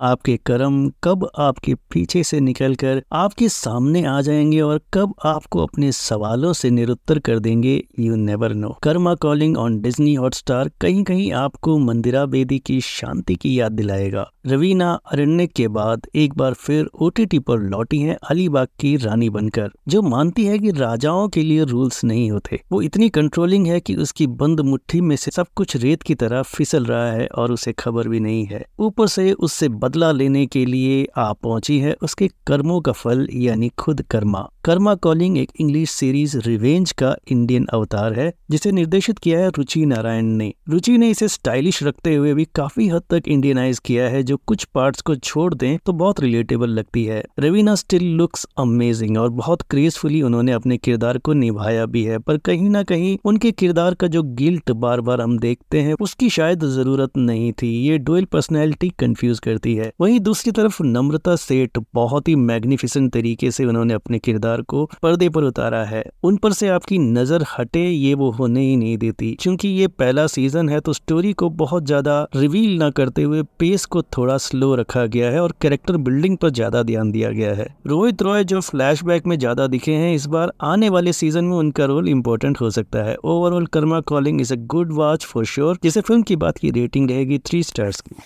आपके कर्म कब आपके पीछे से निकलकर आपके सामने आ जाएँगे और कब आपको अपने सवालों से निरुत्तर कर देंगे you never know karma calling on Disney Hotstar कहीं कहीं आपको मंदिरा बेदी की शांति की याद दिलाएगा। रवीना अरण्य के बाद एक बार फिर ओटीटी पर लौटी है अलीबाग की रानी बनकर, जो मानती है कि राजाओं के लिए रूल्स नहीं होते। वो इतनी कंट्रोलिंग है कि उसकी बंद मुट्ठी में से सब कुछ रेत की तरह फिसल रहा है और उसे खबर भी नहीं है। ऊपर से उससे बदला लेने के लिए आ पहुँची है उसके कर्मों का फल यानी खुद कर्मा। कर्मा कॉलिंग एक इंग्लिश सीरीज़ रिवेंज का इंडियन अवतार है, जिसे निर्देशित किया है रुचि नारायण ने। रुचि ने इसे स्टाइलिश रखते हुए भी काफ़ी हद तक इंडियनाइज किया है, जो कुछ पार्ट्स को छोड़ दें तो बहुत रिलेटेबल लगती है। रवीना स्टिल लुक्स अमेजिंग और बहुत क्रेजफुली उन्होंने अपने किरदार को निभाया भी है, पर कहीं ना कहीं उनके किरदार का जो गिल्ट बार बार हम देखते हैं, उसकी शायद ज़रूरत नहीं थी। ये डुअल पर्सनैलिटी कंफ्यूज करती है। वहीं दूसरी तरफ़ नम्रता सेठ बहुत ही मैग्निफिसेंट तरीके से उन्होंने अपने किरदार को पर्दे पर उतारा है। उन पर से आपकी नज़र हटे, ये वो होने ही नहीं देती। क्योंकि ये पहला सीज़न है तो स्टोरी को बहुत ज़्यादा रिवील न करते हुए पेस को थोड़ा स्लो रखा गया है और कैरेक्टर बिल्डिंग पर ज़्यादा ध्यान दिया गया है। रोहित रॉय जो फ्लैशबैक में ज़्यादा दिखे हैं, इस बार आने वाले सीज़न में उनका रोल इम्पोर्टेंट हो सकता है। Overall karma calling is a good watch for sure जिसे फ़िल्म की बात की रेटिंग रहेगी थ्री स्टार्स की।